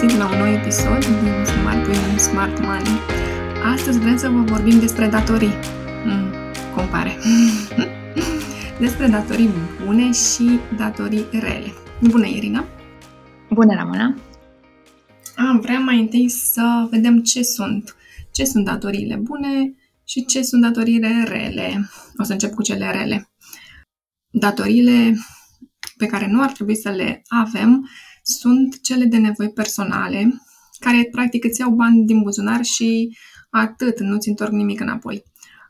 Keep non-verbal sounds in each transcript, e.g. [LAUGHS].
găsit la un nou episod din Smart Women, Smart Money. Astăzi vrem să vă vorbim despre datorii. Mm, compare. [LAUGHS] despre datorii bune și datorii rele. Bună, Irina! Bună, Ramona! Am vrea mai întâi să vedem ce sunt. Ce sunt datoriile bune și ce sunt datoriile rele. O să încep cu cele rele. Datoriile pe care nu ar trebui să le avem sunt cele de nevoi personale, care practic îți iau bani din buzunar și atât, nu ți întorc nimic înapoi.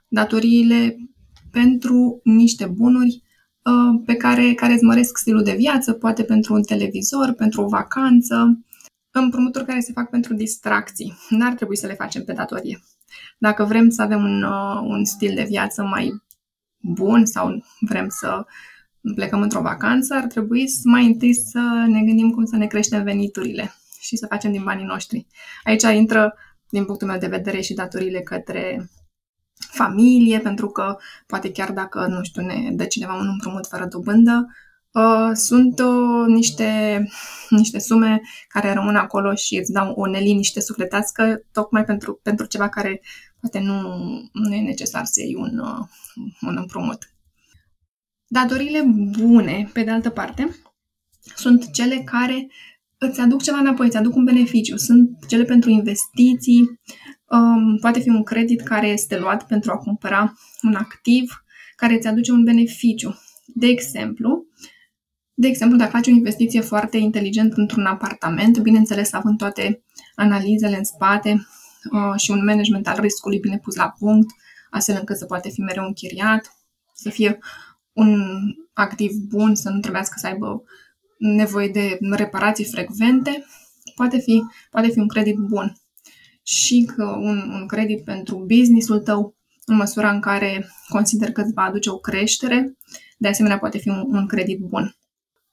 Datoriile pentru niște bunuri uh, pe care, care îți măresc stilul de viață, poate pentru un televizor, pentru o vacanță, împrumuturi care se fac pentru distracții. N-ar trebui să le facem pe datorie. Dacă vrem să avem un, uh, un stil de viață mai bun sau vrem să plecăm într-o vacanță, ar trebui să mai întâi să ne gândim cum să ne creștem veniturile și să facem din banii noștri. Aici intră, din punctul meu de vedere, și datorile către familie, pentru că poate chiar dacă, nu știu, ne dă cineva un împrumut fără dobândă, uh, sunt uh, niște, niște sume care rămân acolo și îți dau o neliniște sufletească tocmai pentru, pentru ceva care poate nu, nu e necesar să iei un, uh, un împrumut. Datorile bune, pe de altă parte, sunt cele care îți aduc ceva înapoi, îți aduc un beneficiu. Sunt cele pentru investiții, um, poate fi un credit care este luat pentru a cumpăra un activ care îți aduce un beneficiu. De exemplu, de exemplu, dacă faci o investiție foarte inteligent într-un apartament, bineînțeles având toate analizele în spate uh, și un management al riscului bine pus la punct, astfel încât să poate fi mereu închiriat, să fie un activ bun, să nu trebuiască să aibă nevoie de reparații frecvente, poate fi, poate fi un credit bun. Și că un, un credit pentru businessul tău, în măsura în care consider că îți va aduce o creștere, de asemenea poate fi un, un credit bun.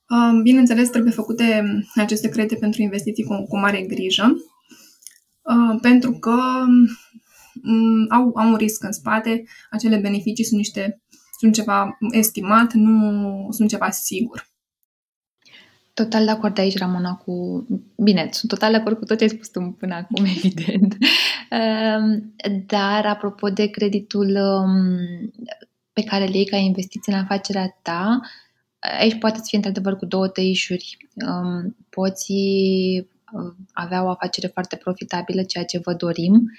Um, bineînțeles, trebuie făcute aceste credite pentru investiții cu, cu mare grijă, uh, pentru că um, au, au un risc în spate, acele beneficii sunt niște sunt ceva estimat, nu sunt ceva sigur. Total de acord aici, Ramona, cu... Bine, sunt total de acord cu tot ce ai spus tu până acum, [LAUGHS] evident. Ehm, dar, apropo de creditul um, pe care le iei ca investiție în afacerea ta, aici poate să fie într-adevăr cu două tăișuri. Um, poți uh, avea o afacere foarte profitabilă, ceea ce vă dorim,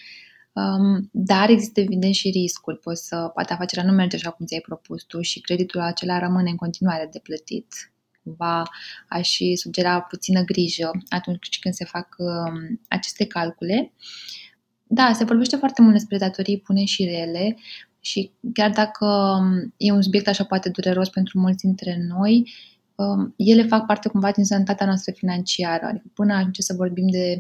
Um, dar există evident și riscuri. Poți să, poate afacerea nu merge așa cum ți-ai propus tu și creditul acela rămâne în continuare de plătit. Cumva aș și sugera puțină grijă atunci când se fac um, aceste calcule. Da, se vorbește foarte mult despre datorii bune și rele și chiar dacă um, e un subiect așa poate dureros pentru mulți dintre noi, um, ele fac parte cumva din sănătatea noastră financiară. Adică până ajunge să vorbim de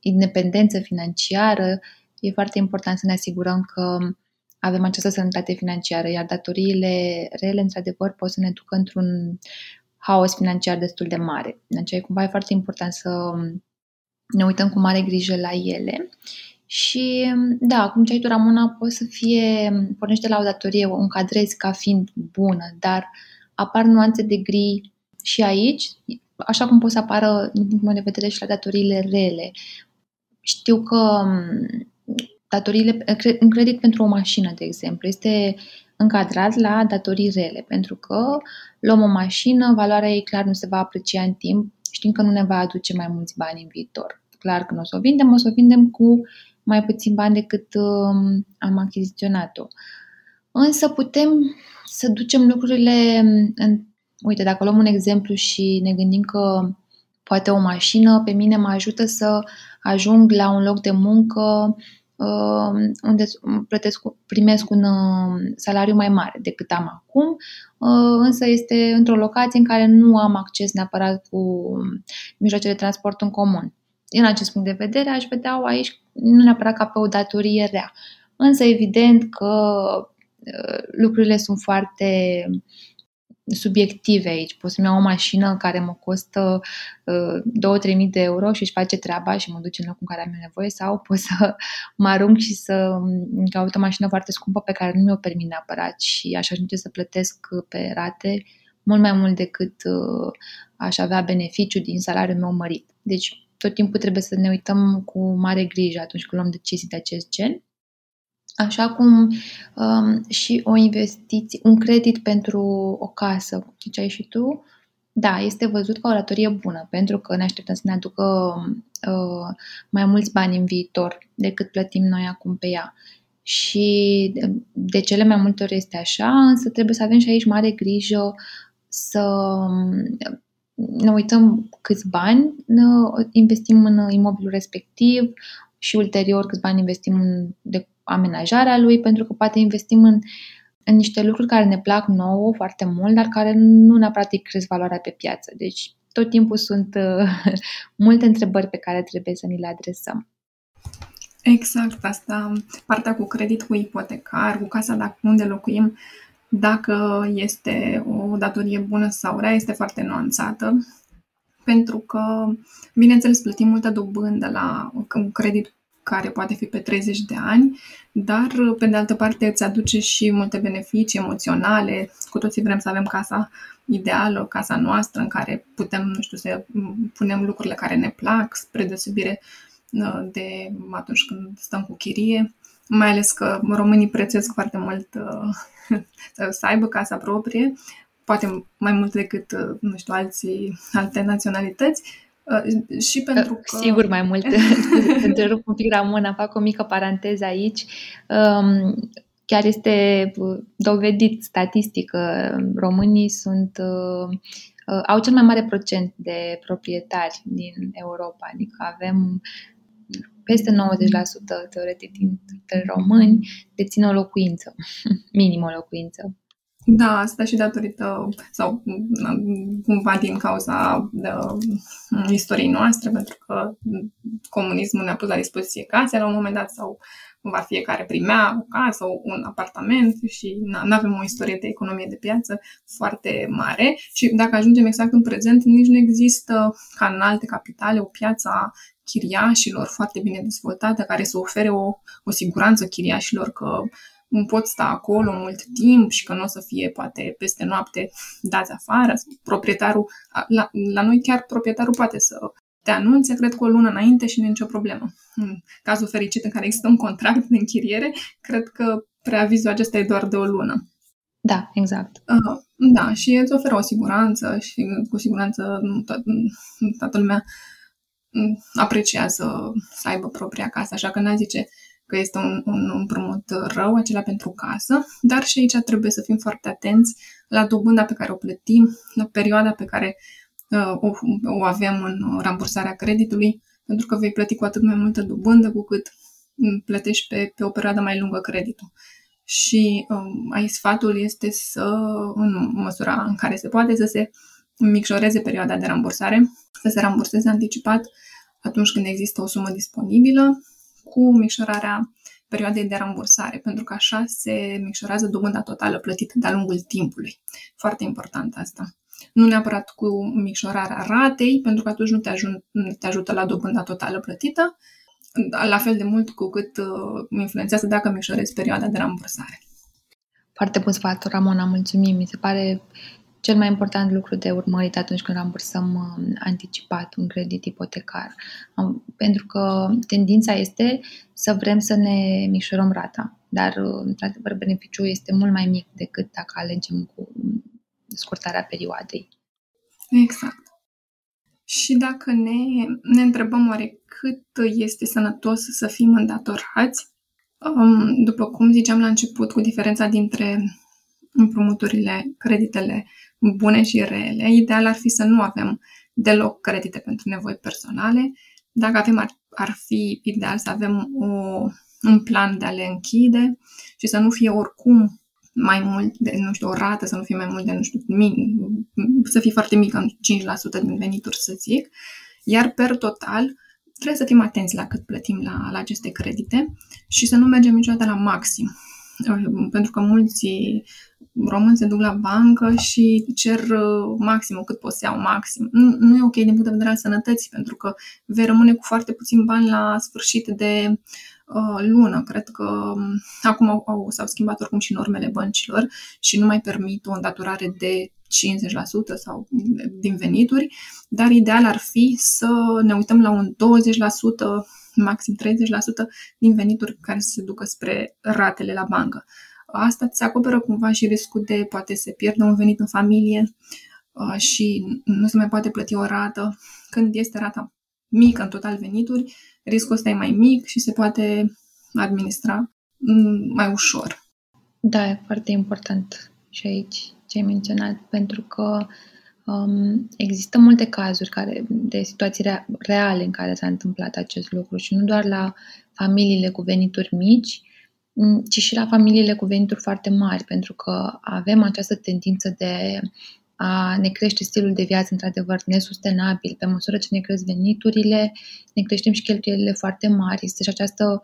independență financiară, e foarte important să ne asigurăm că avem această sănătate financiară, iar datoriile rele, într-adevăr, pot să ne ducă într-un haos financiar destul de mare. Deci, e cumva e foarte important să ne uităm cu mare grijă la ele. Și, da, cum ce ai tu, Ramona, poate să fie, pornește la o datorie, o încadrezi ca fiind bună, dar apar nuanțe de gri și aici, așa cum pot să apară, din punctul meu de vedere, și la datoriile rele. Știu că datoriile, în credit pentru o mașină, de exemplu, este încadrat la datorii rele, pentru că luăm o mașină, valoarea ei clar nu se va aprecia în timp, știm că nu ne va aduce mai mulți bani în viitor. Clar că nu o să o vindem, o să o vindem cu mai puțin bani decât um, am achiziționat-o. Însă putem să ducem lucrurile în... Uite, dacă luăm un exemplu și ne gândim că poate o mașină pe mine mă ajută să ajung la un loc de muncă Uh, unde plătesc, primesc un uh, salariu mai mare decât am acum, uh, însă este într-o locație în care nu am acces neapărat cu mijloacele de transport în comun. Din acest punct de vedere, aș vedea aici nu neapărat ca pe o datorie rea. Însă, evident că lucrurile sunt foarte subiective aici. Pot să-mi iau o mașină care mă costă uh, 2-3 mii de euro și își face treaba și mă duce în locul în care am nevoie sau pot să [LAUGHS] mă arunc și să caut o mașină foarte scumpă pe care nu mi-o permit neapărat și aș ajunge să plătesc pe rate mult mai mult decât uh, aș avea beneficiu din salariul meu mărit. Deci tot timpul trebuie să ne uităm cu mare grijă atunci când luăm decizii de acest gen. Așa cum um, și o investiție, un credit pentru o casă, ziceai și tu, da, este văzut ca o datorie bună, pentru că ne așteptăm să ne aducă uh, mai mulți bani în viitor decât plătim noi acum pe ea. Și de cele mai multe ori este așa, însă trebuie să avem și aici mare grijă să ne uităm câți bani investim în imobilul respectiv și ulterior câți bani investim în de amenajarea lui, pentru că poate investim în, în niște lucruri care ne plac nouă foarte mult, dar care nu neapărat îi cresc valoarea pe piață. Deci tot timpul sunt uh, [LAUGHS] multe întrebări pe care trebuie să ni le adresăm. Exact, asta, partea cu credit, cu ipotecar, cu casa dacă unde locuim, dacă este o datorie bună sau rea, este foarte nuanțată, pentru că, bineînțeles, plătim multă dobândă la un credit care poate fi pe 30 de ani, dar, pe de altă parte, îți aduce și multe beneficii emoționale. Cu toții vrem să avem casa ideală, casa noastră, în care putem, nu știu, să punem lucrurile care ne plac, spre deosebire uh, de atunci când stăm cu chirie mai ales că românii prețuiesc foarte mult uh, să aibă casa proprie, poate mai mult decât, uh, nu știu, alții, alte naționalități. Uh, și pentru că... Sigur, mai mult. [LAUGHS] [LAUGHS] Întrerup un pic, Ramona, fac o mică paranteză aici. Um, chiar este dovedit statistic că românii sunt au cel mai mare procent de proprietari din Europa, adică avem peste 90% teoretic dintre români dețin o locuință, [LAUGHS] minim o locuință. Da, asta și datorită, sau cumva din cauza de, uh, istoriei noastre, pentru că comunismul ne-a pus la dispoziție case la un moment dat sau cumva fiecare primea o casă sau un apartament și nu avem o istorie de economie de piață foarte mare și dacă ajungem exact în prezent, nici nu există ca în alte capitale o piață a chiriașilor foarte bine dezvoltată, care să ofere o, o siguranță chiriașilor că pot sta acolo mult timp și că nu o să fie poate peste noapte dați afară. Proprietarul, la, la noi chiar proprietarul poate să te anunțe, cred că o lună înainte și nu e nicio problemă. În cazul fericit în care există un contract de închiriere, cred că preavizul acesta e doar de o lună. Da, exact. Uh, da, și îți oferă o siguranță și cu siguranță to- toată lumea apreciază să aibă propria casă, așa că n-a zice că este un, un împrumut rău, acela pentru casă, dar și aici trebuie să fim foarte atenți la dobânda pe care o plătim, la perioada pe care uh, o, o avem în rambursarea creditului, pentru că vei plăti cu atât mai multă dobândă cu cât plătești pe, pe o perioadă mai lungă creditul. Și um, aici sfatul este să, în măsura în care se poate, să se micșoreze perioada de rambursare, să se ramburseze anticipat atunci când există o sumă disponibilă, cu micșorarea perioadei de rambursare, pentru că așa se micșorează dobânda totală plătită de-a lungul timpului. Foarte important asta. Nu neapărat cu micșorarea ratei, pentru că atunci nu te, ajun, nu te ajută la dobânda totală plătită, la fel de mult cu cât uh, influențează dacă micșorezi perioada de rambursare. Foarte bun sfat, Ramona, mulțumim. Mi se pare cel mai important lucru de urmărit atunci când rambursăm um, anticipat un credit ipotecar. Pentru că tendința este să vrem să ne mișorăm rata, dar, uh, într-adevăr, beneficiul este mult mai mic decât dacă alegem cu scurtarea perioadei. Exact. Și dacă ne, ne întrebăm oare cât este sănătos să fim îndatorați, um, după cum ziceam la început, cu diferența dintre împrumuturile, creditele bune și rele. Ideal ar fi să nu avem deloc credite pentru nevoi personale. Dacă avem, ar, ar fi ideal să avem o, un plan de a le închide și să nu fie oricum mai mult de, nu știu, o rată, să nu fie mai mult de, nu știu, min, să fie foarte mică, 5% din venituri, să zic. Iar per total, trebuie să fim atenți la cât plătim la, la aceste credite și să nu mergem niciodată la maxim. Pentru că mulți români se duc la bancă și cer uh, maximul cât pot să iau maxim. Nu, nu e ok din punct de vedere al sănătății, pentru că vei rămâne cu foarte puțin bani la sfârșit de uh, lună. Cred că um, acum au, au, s-au schimbat oricum și normele băncilor și nu mai permit o îndatorare de 50% sau din venituri, dar ideal ar fi să ne uităm la un 20%, maxim 30% din venituri care se ducă spre ratele la bancă. Asta ți acoperă cumva și riscul de poate se pierde un venit în familie uh, și nu se mai poate plăti o rată. Când este rata mică în total venituri, riscul ăsta e mai mic și se poate administra mm, mai ușor. Da, e foarte important și aici ce ai menționat, pentru că um, există multe cazuri care, de situații rea, reale în care s-a întâmplat acest lucru și nu doar la familiile cu venituri mici, mm, ci și la familiile cu venituri foarte mari, pentru că avem această tendință de a ne crește stilul de viață într-adevăr nesustenabil. Pe măsură ce ne cresc veniturile, ne creștem și cheltuielile foarte mari. Este și această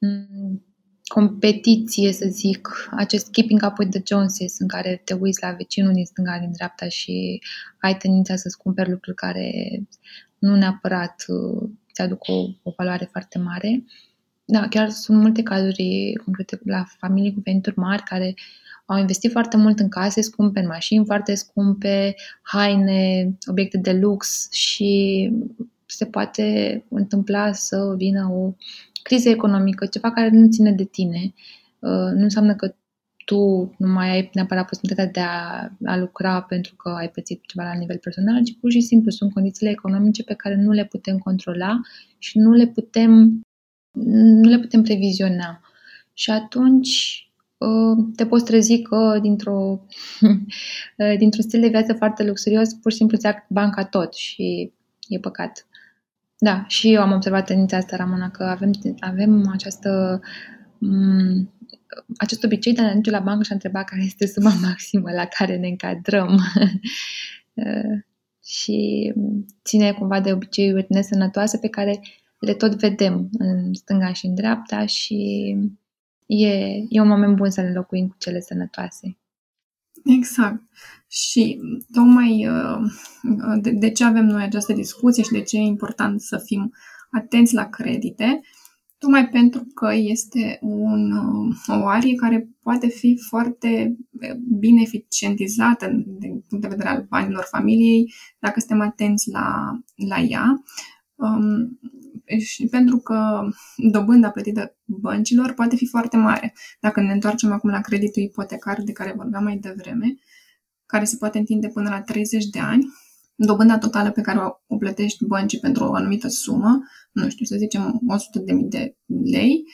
mm, competiție, să zic, acest keeping up with the Joneses, în care te uiți la vecinul din stânga, din dreapta și ai tendința să-ți cumperi lucruri care nu neapărat uh, ți aduc o, o valoare foarte mare. Da, chiar sunt multe cazuri concrete la familii cu venituri mari care au investit foarte mult în case scumpe, în mașini foarte scumpe, haine, obiecte de lux și se poate întâmpla să vină o criză economică, ceva care nu ține de tine. Uh, nu înseamnă că tu nu mai ai neapărat posibilitatea de a, a lucra pentru că ai pățit ceva la nivel personal, ci pur și simplu sunt condițiile economice pe care nu le putem controla și nu le putem, nu le putem previziona. Și atunci uh, te poți trezi că dintr-o, [LAUGHS] dintr-un stil de viață foarte luxurios, pur și simplu ți ia banca tot și e păcat. Da, și eu am observat tendința asta, Ramona, că avem, avem această, m- acest obicei de a ne duce la bancă și a întreba care este suma [LAUGHS] maximă la care ne încadrăm. [LAUGHS] și ține cumva de obiceiuri nesănătoase pe care le tot vedem în stânga și în dreapta și e, e un moment bun să le locuim cu cele sănătoase. Exact. Și tocmai uh, de, de ce avem noi această discuție și de ce e important să fim atenți la credite, tocmai pentru că este un, uh, o arie care poate fi foarte uh, bine eficientizată din punct de vedere al banilor familiei dacă suntem atenți la, la ea. Um, și pentru că dobânda plătită băncilor poate fi foarte mare. Dacă ne întoarcem acum la creditul ipotecar de care vorbeam mai devreme, care se poate întinde până la 30 de ani, dobânda totală pe care o plătești băncii pentru o anumită sumă, nu știu, să zicem 100.000 de lei,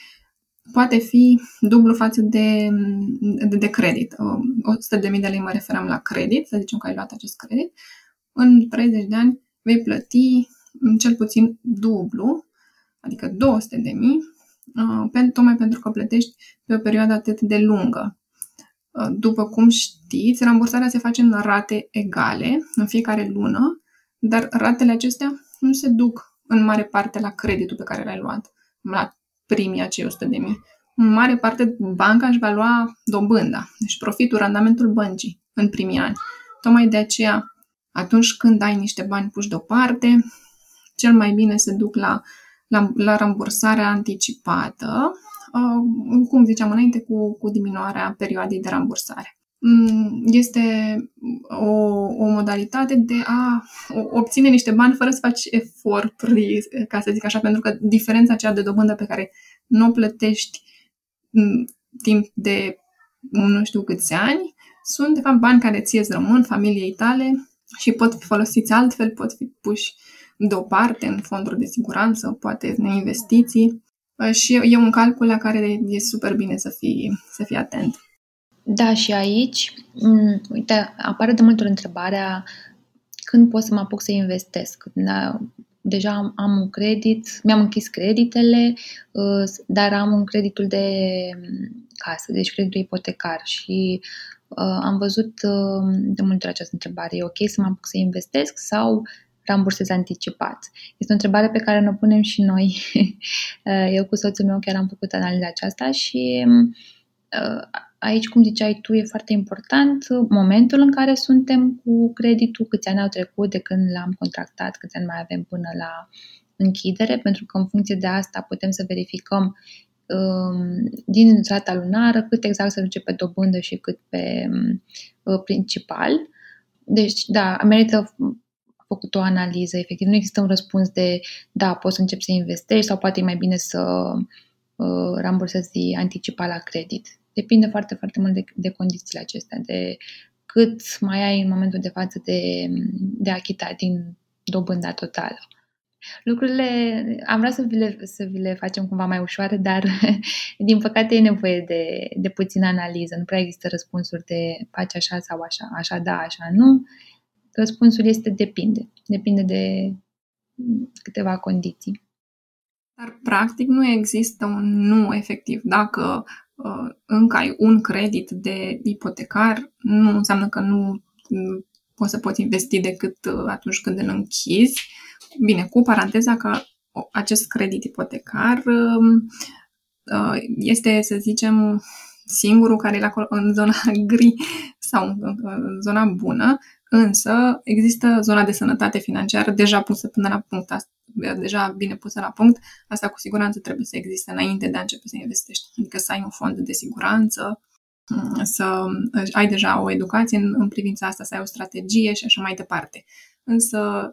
poate fi dublu față de, de, de credit. 100.000 de lei mă referam la credit, să zicem că ai luat acest credit, în 30 de ani vei plăti cel puțin dublu, adică 200 de mii, uh, tocmai pentru că plătești pe o perioadă atât de lungă. Uh, după cum știți, rambursarea se face în rate egale în fiecare lună, dar ratele acestea nu se duc în mare parte la creditul pe care l-ai luat, la primii acei 100 de mii. În mare parte, banca își va lua dobânda, deci profitul, randamentul băncii în primii ani. Tocmai de aceea, atunci când ai niște bani puși deoparte, cel mai bine se duc la, la, la rambursarea anticipată, uh, cum ziceam înainte, cu, cu diminuarea perioadei de rambursare. Mm, este o, o modalitate de a obține niște bani fără să faci eforturi, ca să zic așa, pentru că diferența aceea de dobândă pe care nu o plătești mm, timp de nu știu câți ani, sunt de fapt bani care ție îți rămân familiei tale și pot fi folosiți altfel, pot fi puși deoparte în fonduri de siguranță, poate în investiții uh, și e un calcul la care e super bine să fii, să fii atent. Da, și aici, m- uite, apare de multe ori întrebarea când pot să mă apuc să investesc. Da, deja am, am un credit, mi-am închis creditele, uh, dar am un creditul de mm, casă, deci creditul ipotecar și uh, am văzut uh, de multe ori această întrebare. E ok să mă apuc să investesc sau rambursezi anticipat? Este o întrebare pe care ne punem și noi. [LAUGHS] Eu cu soțul meu chiar am făcut analiza aceasta și uh, aici, cum ziceai tu, e foarte important momentul în care suntem cu creditul, câți ani au trecut de când l-am contractat, câți ani mai avem până la închidere, pentru că în funcție de asta putem să verificăm um, din rata lunară cât exact se duce pe dobândă și cât pe uh, principal. Deci, da, merită făcut o analiză, efectiv. Nu există un răspuns de, da, poți să începi să investești sau poate e mai bine să uh, rambursezi anticipat la credit. Depinde foarte, foarte mult de, de condițiile acestea, de cât mai ai în momentul de față de, de achitat din dobânda totală. Lucrurile am vrea să vi, le, să vi le facem cumva mai ușoare, dar [LAUGHS] din păcate e nevoie de, de puțină analiză. Nu prea există răspunsuri de faci așa sau așa, așa da, așa nu. Răspunsul este depinde. Depinde de câteva condiții. Dar, practic, nu există un nu efectiv. Dacă uh, încă ai un credit de ipotecar, nu înseamnă că nu poți să poți investi decât uh, atunci când îl închizi. Bine, cu paranteza că acest credit ipotecar um, uh, este, să zicem, singurul care e acolo în zona [LAUGHS] gri sau în zona bună, însă există zona de sănătate financiară deja pusă până la punct, deja bine pusă la punct, asta cu siguranță trebuie să existe înainte de a începe să investești. Adică să ai un fond de siguranță, să ai deja o educație în, în privința asta, să ai o strategie și așa mai departe. Însă,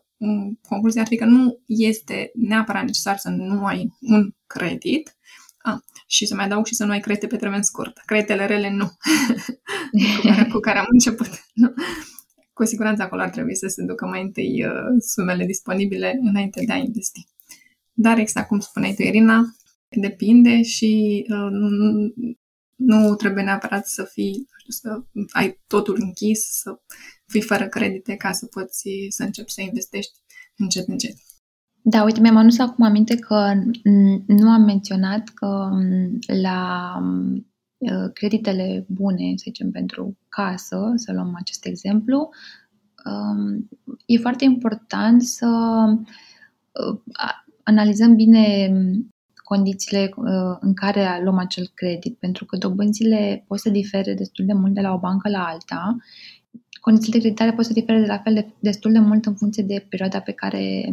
concluzia ar fi că nu este neapărat necesar să nu ai un credit, Ah, și să mai adaug și să nu ai credite pe termen scurt. Creditele rele nu. [LAUGHS] cu, care, cu care am început. [LAUGHS] Nu. Cu siguranță acolo ar trebui să se ducă mai întâi uh, sumele disponibile înainte de a investi. Dar exact cum spuneai tu, Irina, depinde și uh, nu, nu trebuie neapărat să fii, să ai totul închis, să fii fără credite ca să poți să începi să investești încet, încet. Da, uite, mi-am anunțat acum aminte că nu am menționat că la uh, creditele bune, să zicem, pentru casă, să luăm acest exemplu, um, e foarte important să uh, analizăm bine condițiile uh, în care luăm acel credit, pentru că dobânzile pot să difere destul de mult de la o bancă la alta. Condițiile de creditare pot să difere de la fel de destul de mult în funcție de perioada pe care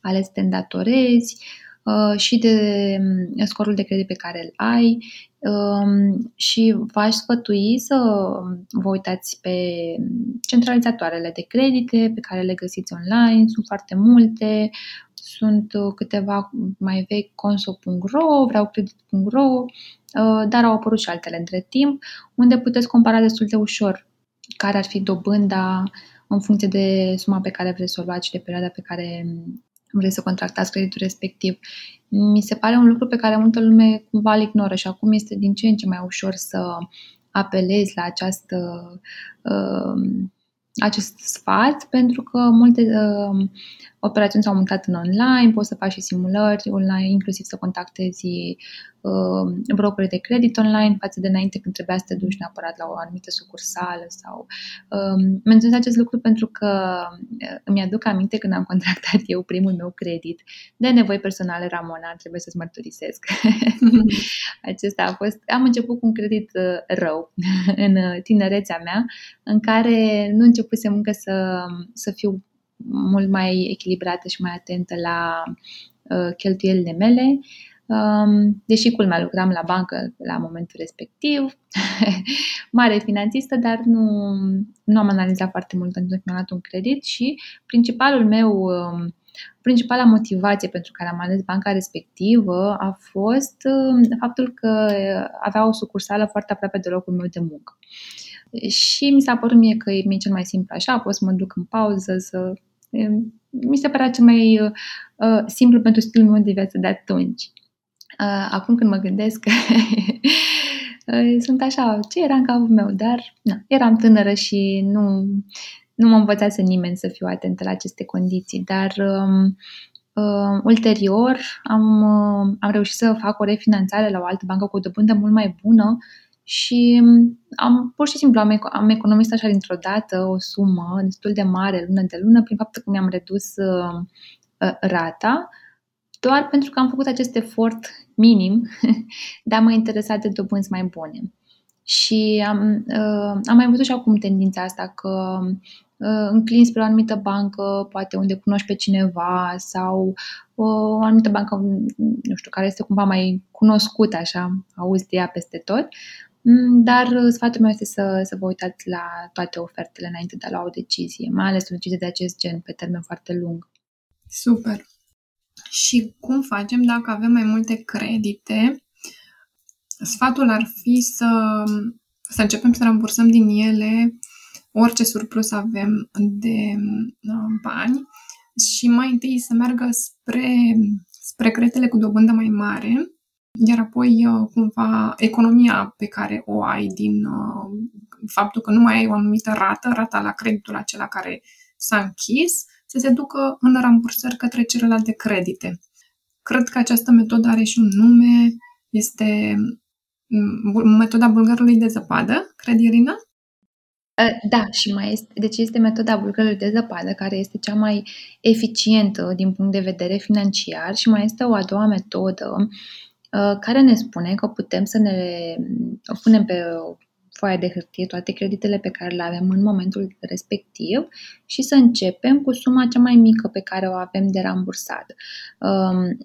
ales te îndatorezi uh, și de um, scorul de credit pe care îl ai. um, și v-aș sfătui să vă uitați pe centralizatoarele de credite pe care le găsiți online, sunt foarte multe, sunt uh, câteva mai vechi, conso.ro, vreau credit.ro, uh, dar au apărut și altele între timp, unde puteți compara destul de ușor care ar fi dobânda în funcție de suma pe care vreți să o luați și de perioada pe care vreți să contractați creditul respectiv. Mi se pare un lucru pe care multă lume cumva îl ignoră și acum este din ce în ce mai ușor să apelezi la această uh, acest sfat pentru că multe uh, operațiuni s-au mutat în online, poți să faci și simulări online, inclusiv să contactezi uh, brokeri de credit online față de înainte când trebuia să te duci neapărat la o anumită sucursală sau uh, menționez acest lucru pentru că uh, îmi aduc aminte când am contractat [LAUGHS] eu primul meu credit de nevoi personale, Ramona, trebuie să-ți mărturisesc. [LAUGHS] Acesta a fost, am început cu un credit uh, rău [LAUGHS] în tinerețea mea, în care nu începusem încă să, să fiu mult mai echilibrată și mai atentă la uh, cheltuielile mele. Um, deși culmea lucram la bancă la momentul respectiv, [LAUGHS] mare finanțistă, dar nu, nu am analizat foarte mult pentru că mi-am luat un credit și principalul meu, um, principala motivație pentru care am ales banca respectivă a fost um, faptul că avea o sucursală foarte aproape de locul meu de muncă. Și mi s-a părut mie că e cel mai simplu așa, pot să mă duc în pauză, să mi se părea cel mai uh, uh, simplu pentru stilul meu de viață de atunci. Uh, acum când mă gândesc, [LAUGHS] uh, sunt așa, ce era în capul meu, dar na, eram tânără și nu, nu m-a învățat să nimeni să fiu atentă la aceste condiții, dar um, uh, ulterior am, uh, am reușit să fac o refinanțare la o altă bancă cu o dobândă mult mai bună și mm, am, pur și simplu am, am economist așa dintr-o dată o sumă destul de mare lună de lună prin faptul că mi-am redus uh, uh, rata, doar pentru că am făcut acest efort minim [LAUGHS] de a mă interesa de dobânzi mai bune. Și am, uh, am mai văzut și acum tendința asta că înclin spre o anumită bancă, poate unde cunoști pe cineva sau o anumită bancă, nu știu, care este cumva mai cunoscută, așa, auzi de ea peste tot. Mm, dar sfatul meu este să, să vă uitați la toate ofertele înainte de a lua o decizie, mai ales o decizie de acest gen pe termen foarte lung. Super! Și cum facem dacă avem mai multe credite? Sfatul ar fi să, să începem să rambursăm din ele orice surplus avem de uh, bani și mai întâi să meargă spre, spre creditele cu dobândă mai mare, iar apoi uh, cumva economia pe care o ai din uh, faptul că nu mai ai o anumită rată, rata la creditul acela care s-a închis, să se ducă în rambursări către celelalte credite. Cred că această metodă are și un nume, este mm, metoda bulgarului de zăpadă, cred, Irina? Ă, da, și mai este, deci este metoda bulgarului de zăpadă, care este cea mai eficientă din punct de vedere financiar și mai este o a doua metodă ă, care ne spune că putem să ne punem pe foaia de hârtie toate creditele pe care le avem în momentul respectiv și să începem cu suma cea mai mică pe care o avem de rambursat.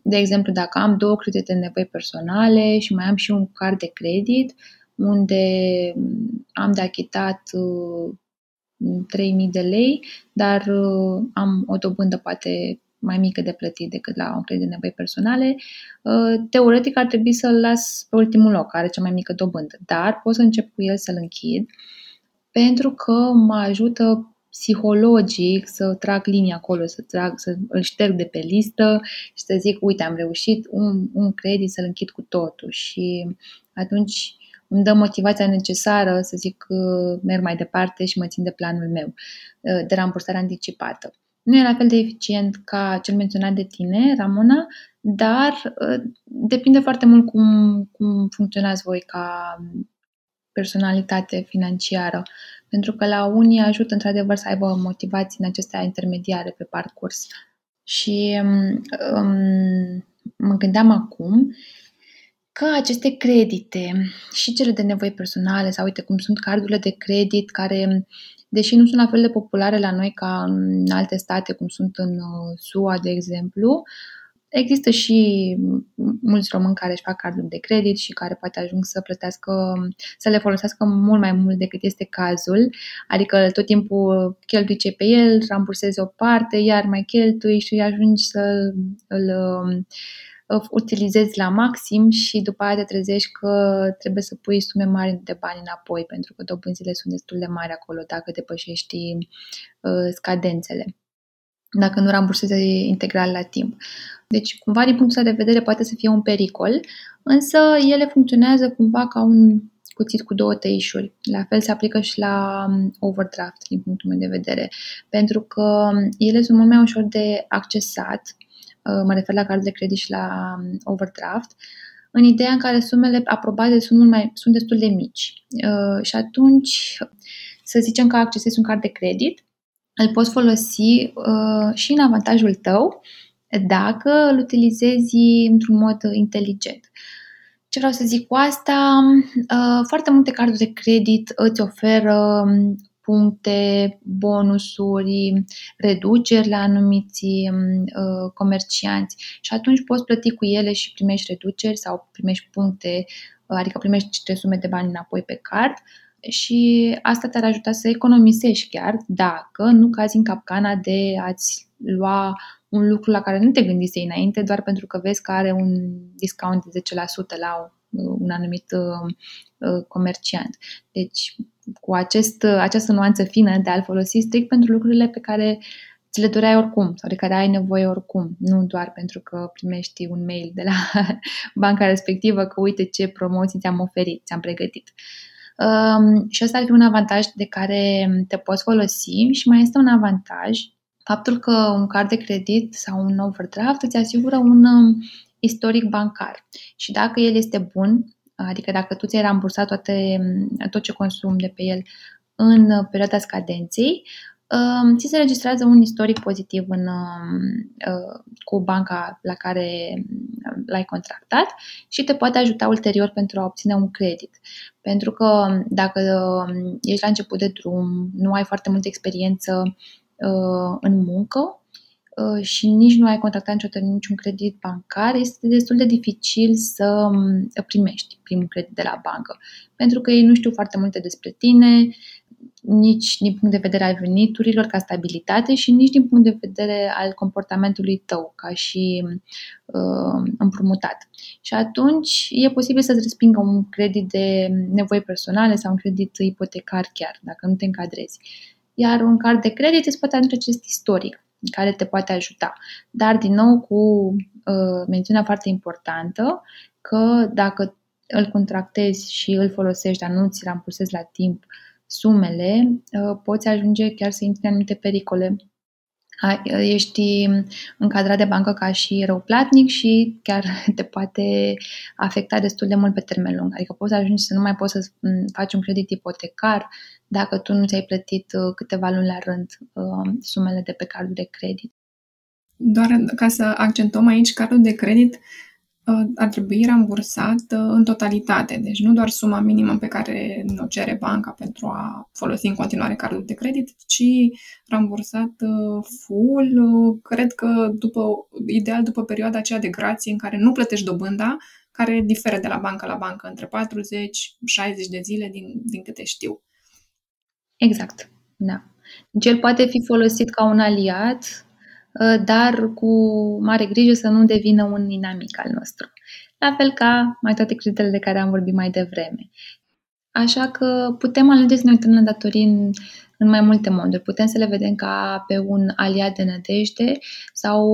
De exemplu, dacă am două credite de nevoi personale și mai am și un card de credit, unde am de achitat 3.000 de lei, dar am o dobândă poate mai mică de plătit decât la un credit de nevoi personale, uh, teoretic ar trebui să-l las pe ultimul loc, are cea mai mică dobândă, dar pot să încep cu el să-l închid pentru că mă ajută psihologic să trag linia acolo, să trag, să îl șterg de pe listă și să zic, uite, am reușit un, un credit să-l închid cu totul. Și atunci îmi dă motivația necesară să zic că merg mai departe și mă țin de planul meu. Uh, de rambursare anticipată. Nu e la fel de eficient ca cel menționat de tine, Ramona, dar uh, depinde foarte mult cum, cum funcționați voi ca personalitate financiară. Pentru că la unii ajută într-adevăr să aibă motivații în acestea intermediare pe parcurs. Și um, mă gândeam acum că aceste credite și cele de nevoi personale sau uite cum sunt cardurile de credit care deși nu sunt la fel de populare la noi ca în alte state, cum sunt în uh, SUA, de exemplu, Există și mulți români care își fac carduri de credit și care poate ajung să plătească, să le folosească mult mai mult decât este cazul, adică tot timpul cheltui ce pe el, rambursezi o parte, iar mai cheltui și ajungi să îl utilizezi la maxim și după aia te trezești că trebuie să pui sume mari de bani înapoi pentru că dobânzile sunt destul de mari acolo dacă depășești uh, scadențele dacă nu rambursezi integral la timp. Deci, cumva, din punctul de vedere, poate să fie un pericol, însă ele funcționează cumva ca un cuțit cu două tăișuri. La fel se aplică și la um, overdraft, din punctul meu de vedere, pentru că ele sunt mult mai ușor de accesat Uh, mă refer la card de credit și la um, overdraft, în ideea în care sumele aprobate sunt, mult mai, sunt destul de mici. Uh, și atunci, să zicem că accesezi un card de credit, îl poți folosi uh, și în avantajul tău dacă îl utilizezi într-un mod inteligent. Ce vreau să zic cu asta? Foarte multe carduri de credit îți oferă um, puncte, bonusuri, reduceri la anumiți uh, comercianți și atunci poți plăti cu ele și primești reduceri sau primești puncte, uh, adică primești niște sume de bani înapoi pe card și asta te-ar ajuta să economisești chiar dacă nu cazi în capcana de a-ți lua un lucru la care nu te gândisei înainte doar pentru că vezi că are un discount de 10% la un anumit uh, uh, comerciant. Deci, cu acest, uh, această nuanță fină de a-l folosi strict pentru lucrurile pe care ți le doreai oricum sau de care ai nevoie oricum, nu doar pentru că primești un mail de la [LAUGHS] banca respectivă că uite ce promoții ți-am oferit, ți-am pregătit. Um, și asta ar fi un avantaj de care te poți folosi și mai este un avantaj faptul că un card de credit sau un overdraft îți asigură un um, istoric bancar. Și dacă el este bun, adică dacă tu ți-ai rambursat toate, tot ce consum de pe el în perioada scadenței, um, ți se registrează un istoric pozitiv în, um, uh, cu banca la care l-ai contractat și te poate ajuta ulterior pentru a obține un credit. Pentru că dacă um, ești la început de drum, nu ai foarte multă experiență uh, în muncă, Uh, și nici nu ai contactat niciodată niciun credit bancar, este destul de dificil să um, primești primul credit de la bancă. Pentru că ei nu știu foarte multe despre tine, nici din punct de vedere al veniturilor ca stabilitate și nici din punct de vedere al comportamentului tău ca și uh, împrumutat. Și atunci e posibil să-ți respingă un credit de nevoi personale sau un credit ipotecar chiar, dacă nu te încadrezi. Iar un card de credit îți poate aduce acest istoric care te poate ajuta. Dar, din nou, cu uh, mențiunea foarte importantă că dacă îl contractezi și îl folosești, dar nu ți rambursezi la timp sumele, uh, poți ajunge chiar să intri în anumite pericole ești încadrat de bancă ca și răuplatnic și chiar [LAUGHS] te poate afecta destul de mult pe termen lung. Adică poți să ajungi să nu mai poți să faci un credit ipotecar dacă tu nu ți-ai plătit uh, câteva luni la rând uh, sumele de pe cardul de credit. Doar ca să accentuăm aici, cardul de credit Uh, ar trebui rambursat uh, în totalitate. Deci nu doar suma minimă pe care o cere banca pentru a folosi în continuare cardul de credit, ci rambursat uh, full, cred că după, ideal după perioada aceea de grație în care nu plătești dobânda, care diferă de la bancă la bancă între 40-60 de zile din, din câte știu. Exact, da. Deci el poate fi folosit ca un aliat Uh, dar cu mare grijă să nu devină un inamic al nostru. La fel ca mai toate creditele de care am vorbit mai devreme. Așa că putem alege să ne uităm la datorii în, în mai multe moduri. Putem să le vedem ca pe un aliat de nădejde sau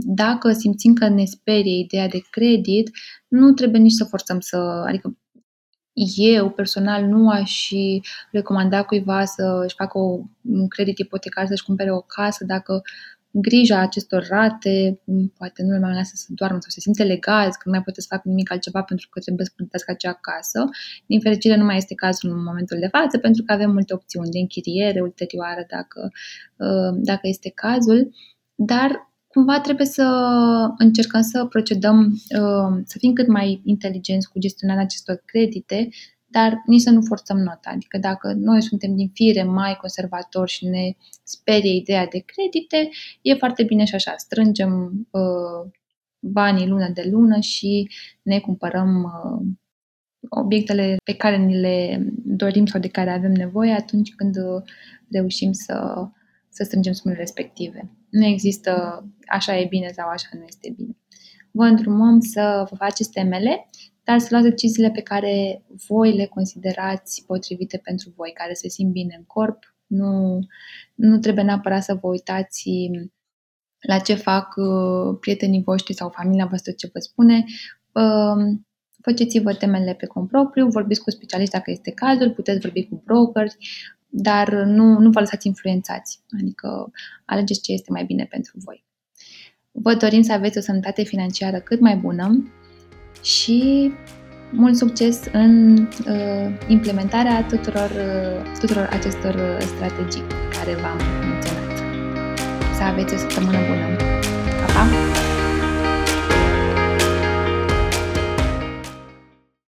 dacă simțim că ne sperie ideea de credit, nu trebuie nici să forțăm să, adică eu personal nu aș recomanda cuiva să își facă o, un credit ipotecar, să-și cumpere o casă dacă grija acestor rate, poate nu le mai lasă să doarmă sau se simte legați, că nu mai poate să facă nimic altceva pentru că trebuie să plătească acea casă. Din fericire nu mai este cazul în momentul de față pentru că avem multe opțiuni de închiriere ulterioară dacă, uh, dacă este cazul, dar cumva trebuie să încercăm să procedăm, uh, să fim cât mai inteligenți cu gestionarea acestor credite, dar nici să nu forțăm nota. Adică dacă noi suntem din fire mai conservatori și ne sperie ideea de credite, e foarte bine și așa. Strângem uh, banii lună de lună și ne cumpărăm uh, obiectele pe care ni le dorim sau de care avem nevoie atunci când uh, reușim să, să strângem sumele respective. Nu există așa e bine sau așa nu este bine. Vă îndrumăm să vă faceți temele, dar să luați deciziile pe care voi le considerați potrivite pentru voi, care se simt bine în corp. Nu, nu trebuie neapărat să vă uitați la ce fac uh, prietenii voștri sau familia voastră ce vă spune. Um, faceți-vă temele pe cont propriu, vorbiți cu specialiști dacă este cazul, puteți vorbi cu brokeri, dar nu, nu vă lăsați influențați, adică alegeți ce este mai bine pentru voi. Vă dorim să aveți o sănătate financiară cât mai bună și mult succes în uh, implementarea tuturor, uh, tuturor acestor uh, strategii care v-am menționat. Să aveți o săptămână bună! Pa, pa!